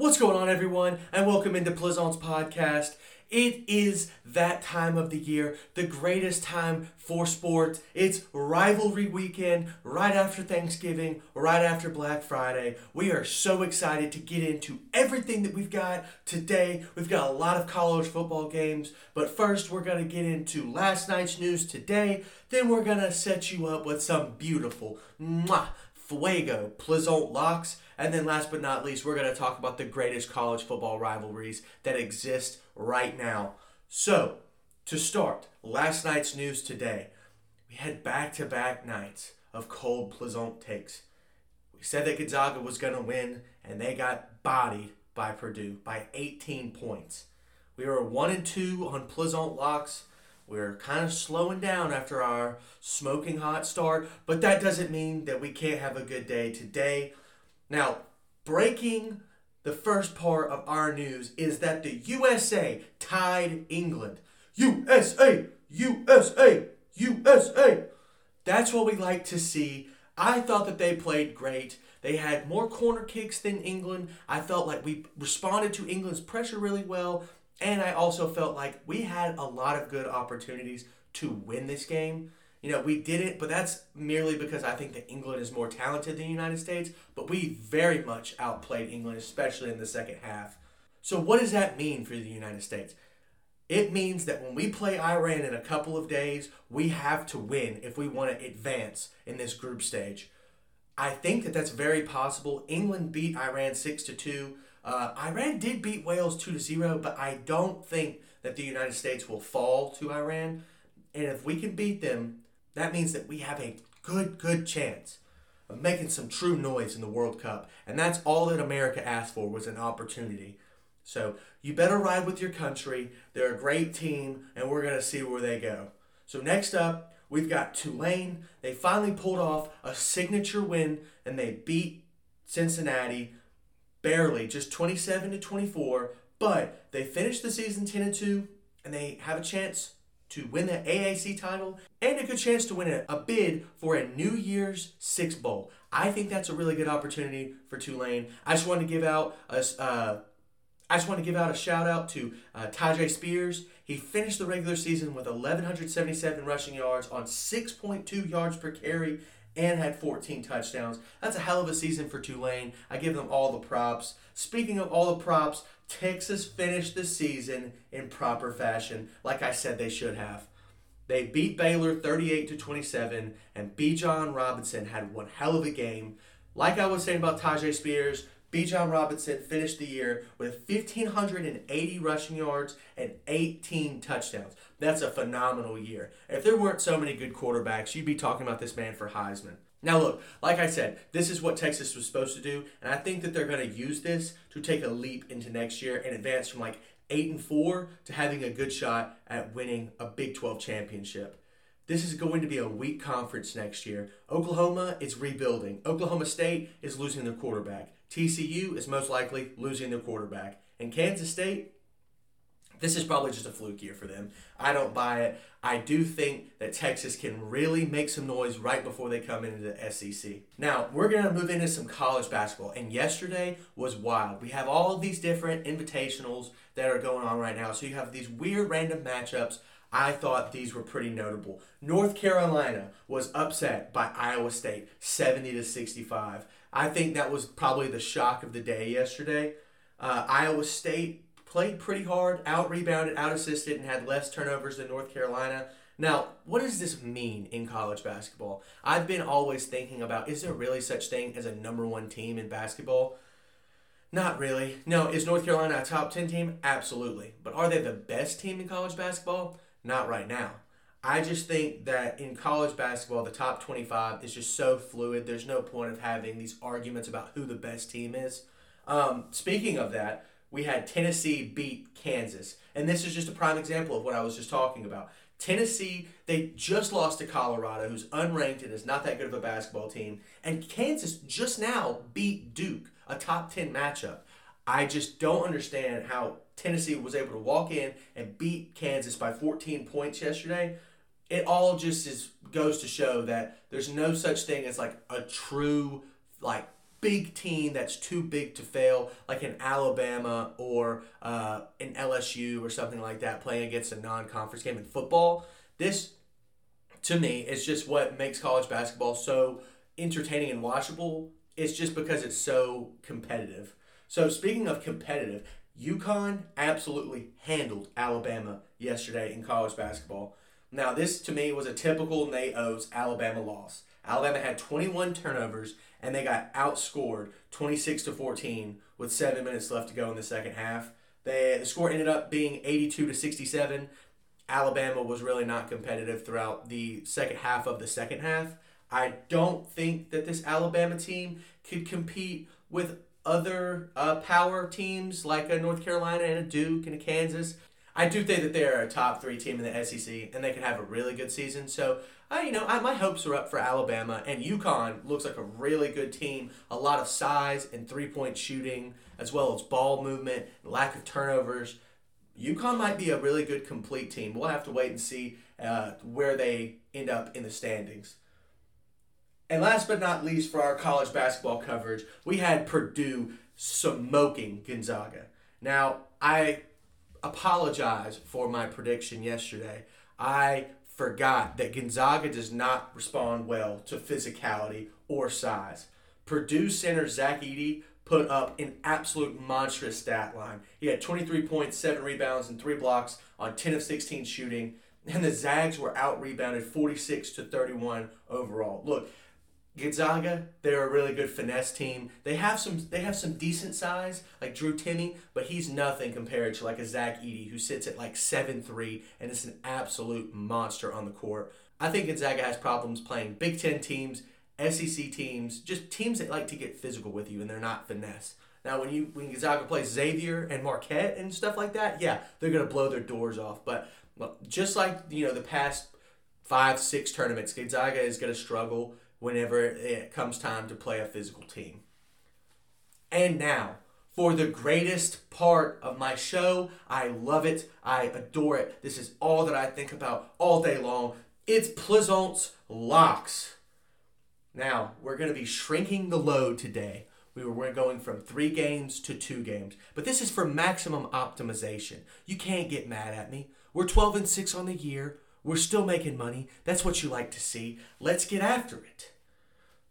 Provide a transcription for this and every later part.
What's going on, everyone, and welcome into Plaisance Podcast. It is that time of the year, the greatest time for sports. It's rivalry weekend, right after Thanksgiving, right after Black Friday. We are so excited to get into everything that we've got today. We've got a lot of college football games, but first, we're going to get into last night's news today. Then, we're going to set you up with some beautiful, mwah, fuego, plaisant locks and then last but not least, we're going to talk about the greatest college football rivalries that exist right now. So, to start, last night's news today. We had back to back nights of cold, plaisant takes. We said that Gonzaga was going to win, and they got bodied by Purdue by 18 points. We were 1 and 2 on plaisant locks. We we're kind of slowing down after our smoking hot start, but that doesn't mean that we can't have a good day today. Now, breaking the first part of our news is that the USA tied England. USA, USA, USA. That's what we like to see. I thought that they played great. They had more corner kicks than England. I felt like we responded to England's pressure really well. And I also felt like we had a lot of good opportunities to win this game. You know, we did it, but that's merely because I think that England is more talented than the United States. But we very much outplayed England, especially in the second half. So, what does that mean for the United States? It means that when we play Iran in a couple of days, we have to win if we want to advance in this group stage. I think that that's very possible. England beat Iran 6 to 2. Uh, Iran did beat Wales 2 to 0, but I don't think that the United States will fall to Iran. And if we can beat them, that means that we have a good, good chance of making some true noise in the World Cup. And that's all that America asked for was an opportunity. So you better ride with your country. They're a great team, and we're going to see where they go. So next up, we've got Tulane. They finally pulled off a signature win, and they beat Cincinnati barely, just 27 to 24. But they finished the season 10 and 2, and they have a chance to win the AAC title and a good chance to win a, a, bid for a New Year's Six Bowl. I think that's a really good opportunity for Tulane. I just want to give out a, uh, I just want to give out a shout out to uh, Tyjae Spears. He finished the regular season with 1,177 rushing yards on 6.2 yards per carry and had 14 touchdowns. That's a hell of a season for Tulane. I give them all the props. Speaking of all the props, Texas finished the season in proper fashion, like I said they should have. They beat Baylor 38 to 27, and Bijan Robinson had one hell of a game. Like I was saying about Tyjae Spears, Bijan Robinson finished the year with 1,580 rushing yards and 18 touchdowns. That's a phenomenal year. If there weren't so many good quarterbacks, you'd be talking about this man for Heisman. Now, look, like I said, this is what Texas was supposed to do, and I think that they're going to use this to take a leap into next year and advance from like 8 and 4 to having a good shot at winning a Big 12 championship. This is going to be a weak conference next year. Oklahoma is rebuilding. Oklahoma State is losing their quarterback. TCU is most likely losing their quarterback. And Kansas State, this is probably just a fluke year for them. I don't buy it. I do think that Texas can really make some noise right before they come into the SEC. Now, we're going to move into some college basketball. And yesterday was wild. We have all these different invitationals that are going on right now. So you have these weird random matchups. I thought these were pretty notable. North Carolina was upset by Iowa State 70 to 65. I think that was probably the shock of the day yesterday. Uh, Iowa State played pretty hard, out rebounded, out assisted, and had less turnovers than North Carolina. Now, what does this mean in college basketball? I've been always thinking about is there really such thing as a number one team in basketball? Not really. No, is North Carolina a top 10 team? Absolutely. But are they the best team in college basketball? Not right now. I just think that in college basketball, the top 25 is just so fluid. There's no point of having these arguments about who the best team is. Um, speaking of that, we had Tennessee beat Kansas. And this is just a prime example of what I was just talking about. Tennessee, they just lost to Colorado, who's unranked and is not that good of a basketball team. And Kansas just now beat Duke, a top 10 matchup. I just don't understand how Tennessee was able to walk in and beat Kansas by 14 points yesterday. It all just is goes to show that there's no such thing as like a true like big team that's too big to fail, like an Alabama or uh, an LSU or something like that, playing against a non-conference game in football. This, to me, is just what makes college basketball so entertaining and watchable. It's just because it's so competitive. So speaking of competitive, UConn absolutely handled Alabama yesterday in college basketball. Now, this to me was a typical Nate Oats Alabama loss. Alabama had 21 turnovers and they got outscored 26 to 14 with seven minutes left to go in the second half. They, the score ended up being 82 to 67. Alabama was really not competitive throughout the second half of the second half. I don't think that this Alabama team could compete with other uh, power teams like a North Carolina and a Duke and a Kansas. I do think that they're a top three team in the SEC and they can have a really good season. So, I, you know, I, my hopes are up for Alabama and UConn looks like a really good team. A lot of size and three point shooting, as well as ball movement, lack of turnovers. UConn might be a really good complete team. We'll have to wait and see uh, where they end up in the standings. And last but not least, for our college basketball coverage, we had Purdue smoking Gonzaga. Now, I apologize for my prediction yesterday. I forgot that Gonzaga does not respond well to physicality or size. Purdue center Zach Edey put up an absolute monstrous stat line. He had 23 points, 7 rebounds, and 3 blocks on 10 of 16 shooting. And the Zags were out rebounded 46 to 31 overall. Look, Gonzaga, they're a really good finesse team. They have some they have some decent size, like Drew Timme, but he's nothing compared to like a Zach Edey who sits at like seven three and is an absolute monster on the court. I think Gonzaga has problems playing Big Ten teams, SEC teams, just teams that like to get physical with you and they're not finesse. Now, when you when Gonzaga plays Xavier and Marquette and stuff like that, yeah, they're gonna blow their doors off. But well, just like you know the past five six tournaments, Gonzaga is gonna struggle whenever it comes time to play a physical team. And now, for the greatest part of my show, I love it, I adore it. This is all that I think about all day long. It's Plaisance Locks. Now, we're going to be shrinking the load today. We were going from three games to two games, but this is for maximum optimization. You can't get mad at me. We're 12 and 6 on the year. We're still making money. That's what you like to see. Let's get after it.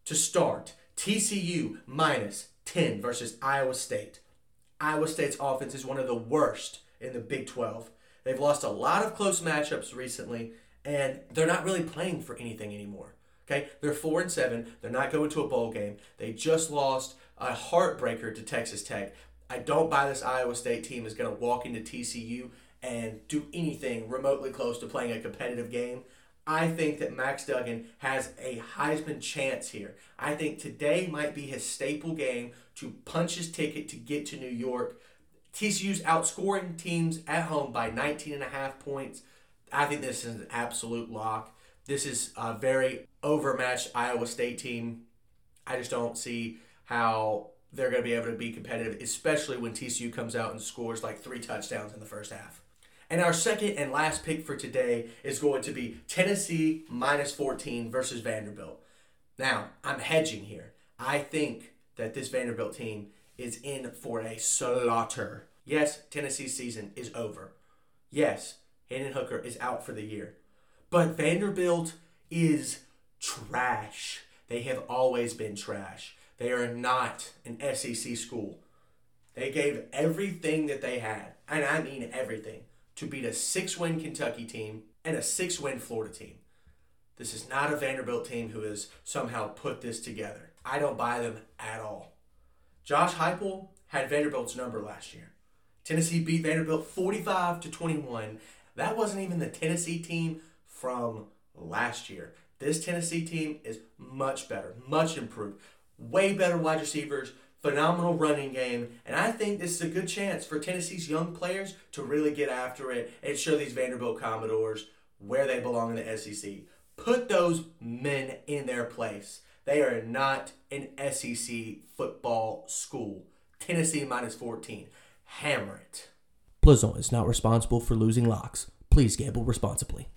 To start, TCU minus 10 versus Iowa State. Iowa State's offense is one of the worst in the Big 12. They've lost a lot of close matchups recently, and they're not really playing for anything anymore. Okay, they're four and seven. They're not going to a bowl game. They just lost a heartbreaker to Texas Tech. I don't buy this Iowa State team is going to walk into TCU and do anything remotely close to playing a competitive game. I think that Max Duggan has a Heisman chance here. I think today might be his staple game to punch his ticket to get to New York. TCU's outscoring teams at home by 19 and a half points. I think this is an absolute lock. This is a very overmatched Iowa State team. I just don't see how they're going to be able to be competitive, especially when TCU comes out and scores like three touchdowns in the first half. And our second and last pick for today is going to be Tennessee minus 14 versus Vanderbilt. Now, I'm hedging here. I think that this Vanderbilt team is in for a slaughter. Yes, Tennessee's season is over. Yes, Hendon Hooker is out for the year. But Vanderbilt is trash. They have always been trash. They are not an SEC school. They gave everything that they had, and I mean everything, to beat a six win Kentucky team and a six win Florida team. This is not a Vanderbilt team who has somehow put this together. I don't buy them at all. Josh Heupel had Vanderbilt's number last year. Tennessee beat Vanderbilt 45 to 21. That wasn't even the Tennessee team from last year. This Tennessee team is much better, much improved, way better wide receivers, phenomenal running game, and I think this is a good chance for Tennessee's young players to really get after it and show these Vanderbilt Commodores where they belong in the SEC. Put those men in their place. They are not an SEC football school. Tennessee minus 14. Hammer it. Plaisant is not responsible for losing locks. Please gamble responsibly.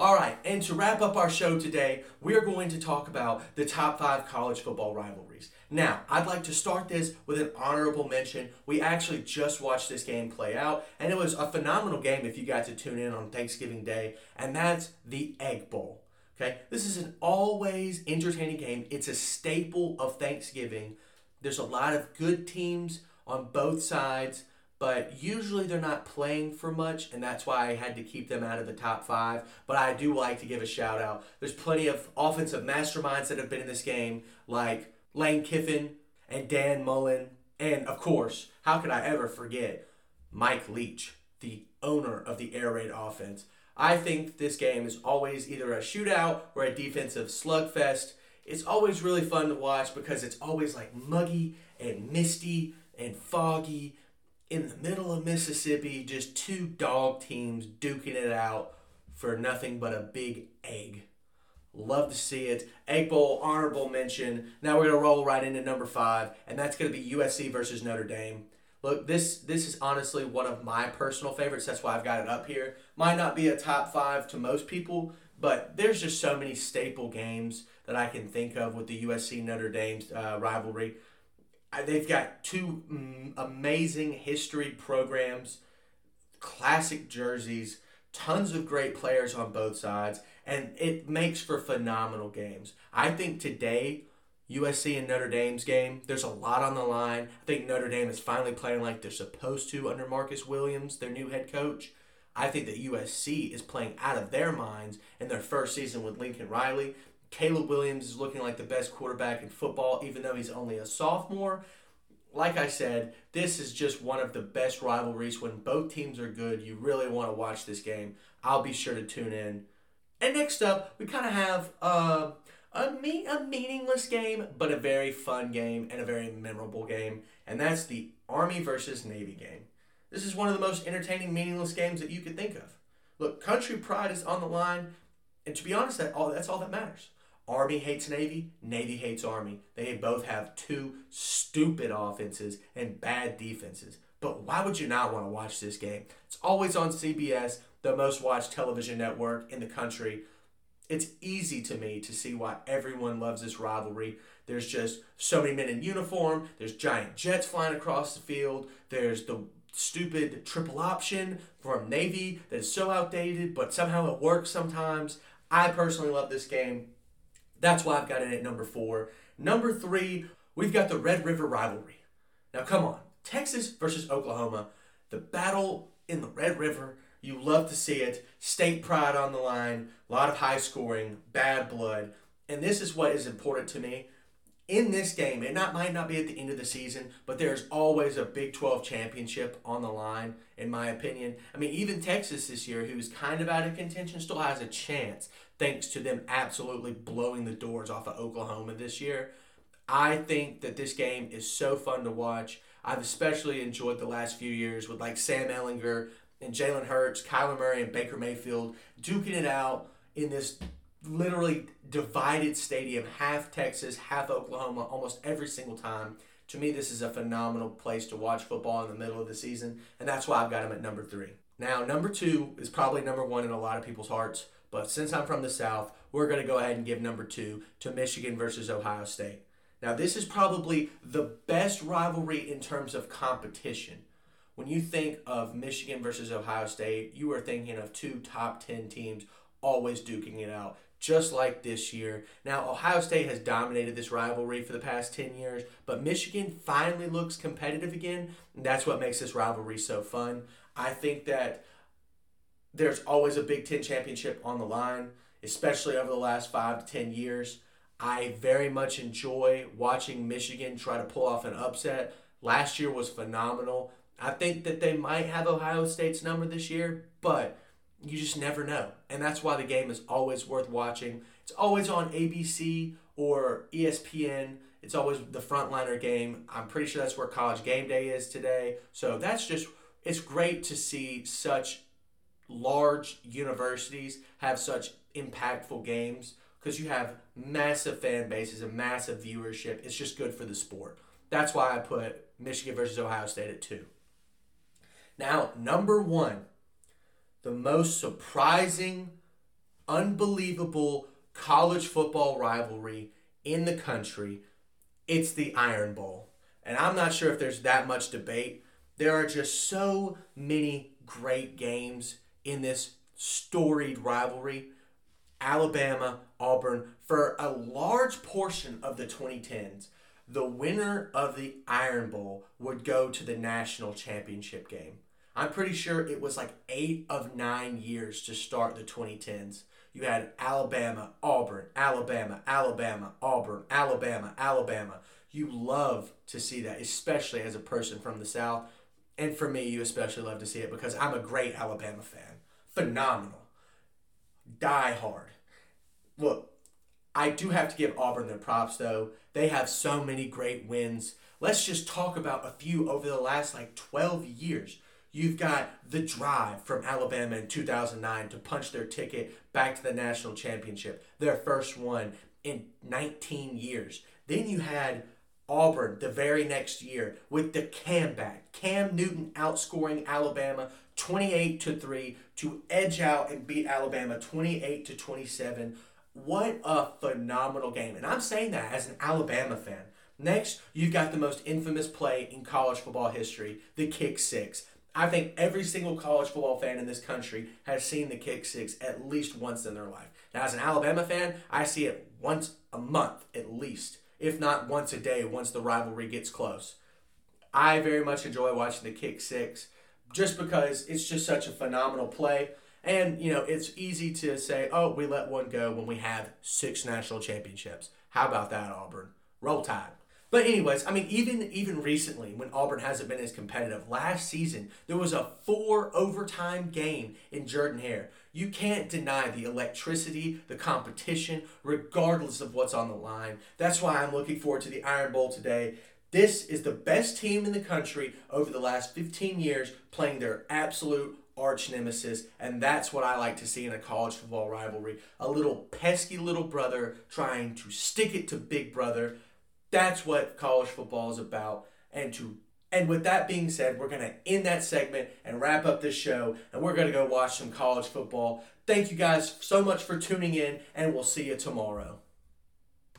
All right, and to wrap up our show today, we are going to talk about the top five college football rivalries. Now, I'd like to start this with an honorable mention. We actually just watched this game play out, and it was a phenomenal game if you got to tune in on Thanksgiving Day, and that's the Egg Bowl. Okay, this is an always entertaining game. It's a staple of Thanksgiving. There's a lot of good teams on both sides but usually they're not playing for much, and that's why I had to keep them out of the top five. But I do like to give a shout out. There's plenty of offensive masterminds that have been in this game, like Lane Kiffin and Dan Mullen, and of course, how could I ever forget Mike Leach, the owner of the air raid offense. I think this game is always either a shootout or a defensive slugfest. It's always really fun to watch because it's always like muggy and misty and foggy in the middle of Mississippi, just two dog teams duking it out for nothing but a big egg. Love to see it. Egg Bowl, honorable mention. Now we're gonna roll right into number five, and that's gonna be USC versus Notre Dame. Look, this this is honestly one of my personal favorites. That's why I've got it up here. Might not be a top five to most people, but there's just so many staple games that I can think of with the USC Notre Dame uh, rivalry. They've got two mm, amazing history programs, classic jerseys, tons of great players on both sides, and it makes for phenomenal games. I think today, USC and Notre Dame's game, there's a lot on the line. I think Notre Dame is finally playing like they're supposed to under Marcus Williams, their new head coach. I think that USC is playing out of their minds in their first season with Lincoln Riley. Caleb Williams is looking like the best quarterback in football, even though he's only a sophomore. Like I said, this is just one of the best rivalries. When both teams are good, you really want to watch this game. I'll be sure to tune in. And next up, we kind of have uh, a, me- a meaningless game, but a very fun game and a very memorable game, and that's the Army versus Navy game. This is one of the most entertaining, meaningless games that you could think of. Look, country pride is on the line, and to be honest, that all that's all that matters. Army hates Navy, Navy hates Army. They both have two stupid offenses and bad defenses. But why would you not want to watch this game? It's always on CBS, the most watched television network in the country. It's easy to me to see why everyone loves this rivalry. There's just so many men in uniform, there's giant jets flying across the field, there's the stupid triple option from Navy that is so outdated, but somehow it works sometimes. I personally love this game. That's why I've got it at number four. Number three, we've got the Red River rivalry. Now, come on. Texas versus Oklahoma. The battle in the Red River. You love to see it. State pride on the line. A lot of high scoring, bad blood. And this is what is important to me. In this game, it not might not be at the end of the season, but there's always a Big 12 championship on the line, in my opinion. I mean, even Texas this year, who's kind of out of contention, still has a chance thanks to them absolutely blowing the doors off of Oklahoma this year. I think that this game is so fun to watch. I've especially enjoyed the last few years with like Sam Ehlinger and Jalen Hurts, Kyler Murray, and Baker Mayfield duking it out in this literally divided stadium, half Texas, half Oklahoma, almost every single time. To me, this is a phenomenal place to watch football in the middle of the season, and that's why I've got him at number three. Now, number two is probably number one in a lot of people's hearts. But since I'm from the South, we're going to go ahead and give number two to Michigan versus Ohio State. Now, this is probably the best rivalry in terms of competition. When you think of Michigan versus Ohio State, you are thinking of two top 10 teams always duking it out, just like this year. Now, Ohio State has dominated this rivalry for the past 10 years, but Michigan finally looks competitive again. And that's what makes this rivalry so fun. I think that there's always a Big Ten championship on the line, especially over the last five to ten years. I very much enjoy watching Michigan try to pull off an upset. Last year was phenomenal. I think that they might have Ohio State's number this year, but you just never know. And that's why the game is always worth watching. It's always on ABC or ESPN. It's always the frontliner game. I'm pretty sure that's where college game day is today. So that's just it's great to see such large universities have such impactful games because you have massive fan bases and massive viewership. It's just good for the sport. That's why I put Michigan versus Ohio State at two. Now, number one, the most surprising, unbelievable college football rivalry in the country. It's the Iron Bowl. And I'm not sure if there's that much debate. There are just so many great games in this storied rivalry. Alabama, Auburn, for a large portion of the 2010s, the winner of the Iron Bowl would go to the national championship game. I'm pretty sure it was like eight of nine years to start the 2010s. You had Alabama, Auburn, Alabama, Alabama, Auburn, Alabama, Alabama. You love to see that, especially as a person from the South. And for me, you especially love to see it because I'm a great Alabama fan. Phenomenal. Die hard. Look, I do have to give Auburn their props though. They have so many great wins. Let's just talk about a few over the last like 12 years. You've got the drive from Alabama in 2009 to punch their ticket back to the national championship, their first one in 19 years. Then you had Auburn the very next year with the Cam back. Cam Newton outscoring Alabama 28 to 3 to edge out and beat Alabama 28 to 27. What a phenomenal game. And I'm saying that as an Alabama fan. Next, you've got the most infamous play in college football history, the kick six. I think every single college football fan in this country has seen the kick six at least once in their life. Now, as an Alabama fan, I see it once a month at least, if not once a day once the rivalry gets close. I very much enjoy watching the kick six just because it's just such a phenomenal play. And, you know, it's easy to say, oh, we let one go when we have six national championships. How about that, Auburn? Roll Tide. But anyways, I mean, even even recently, when Auburn hasn't been as competitive, last season there was a four overtime game in Jordan Hare. You can't deny the electricity, the competition, regardless of what's on the line. That's why I'm looking forward to the Iron Bowl today. This is the best team in the country over the last 15 years playing their absolute arch nemesis, and that's what I like to see in a college football rivalry. A little pesky little brother trying to stick it to big brother. That's what college football is about. And to and with that being said, we're going to end that segment and wrap up this show, and we're going to go watch some college football. Thank you guys so much for tuning in, and we'll see you tomorrow.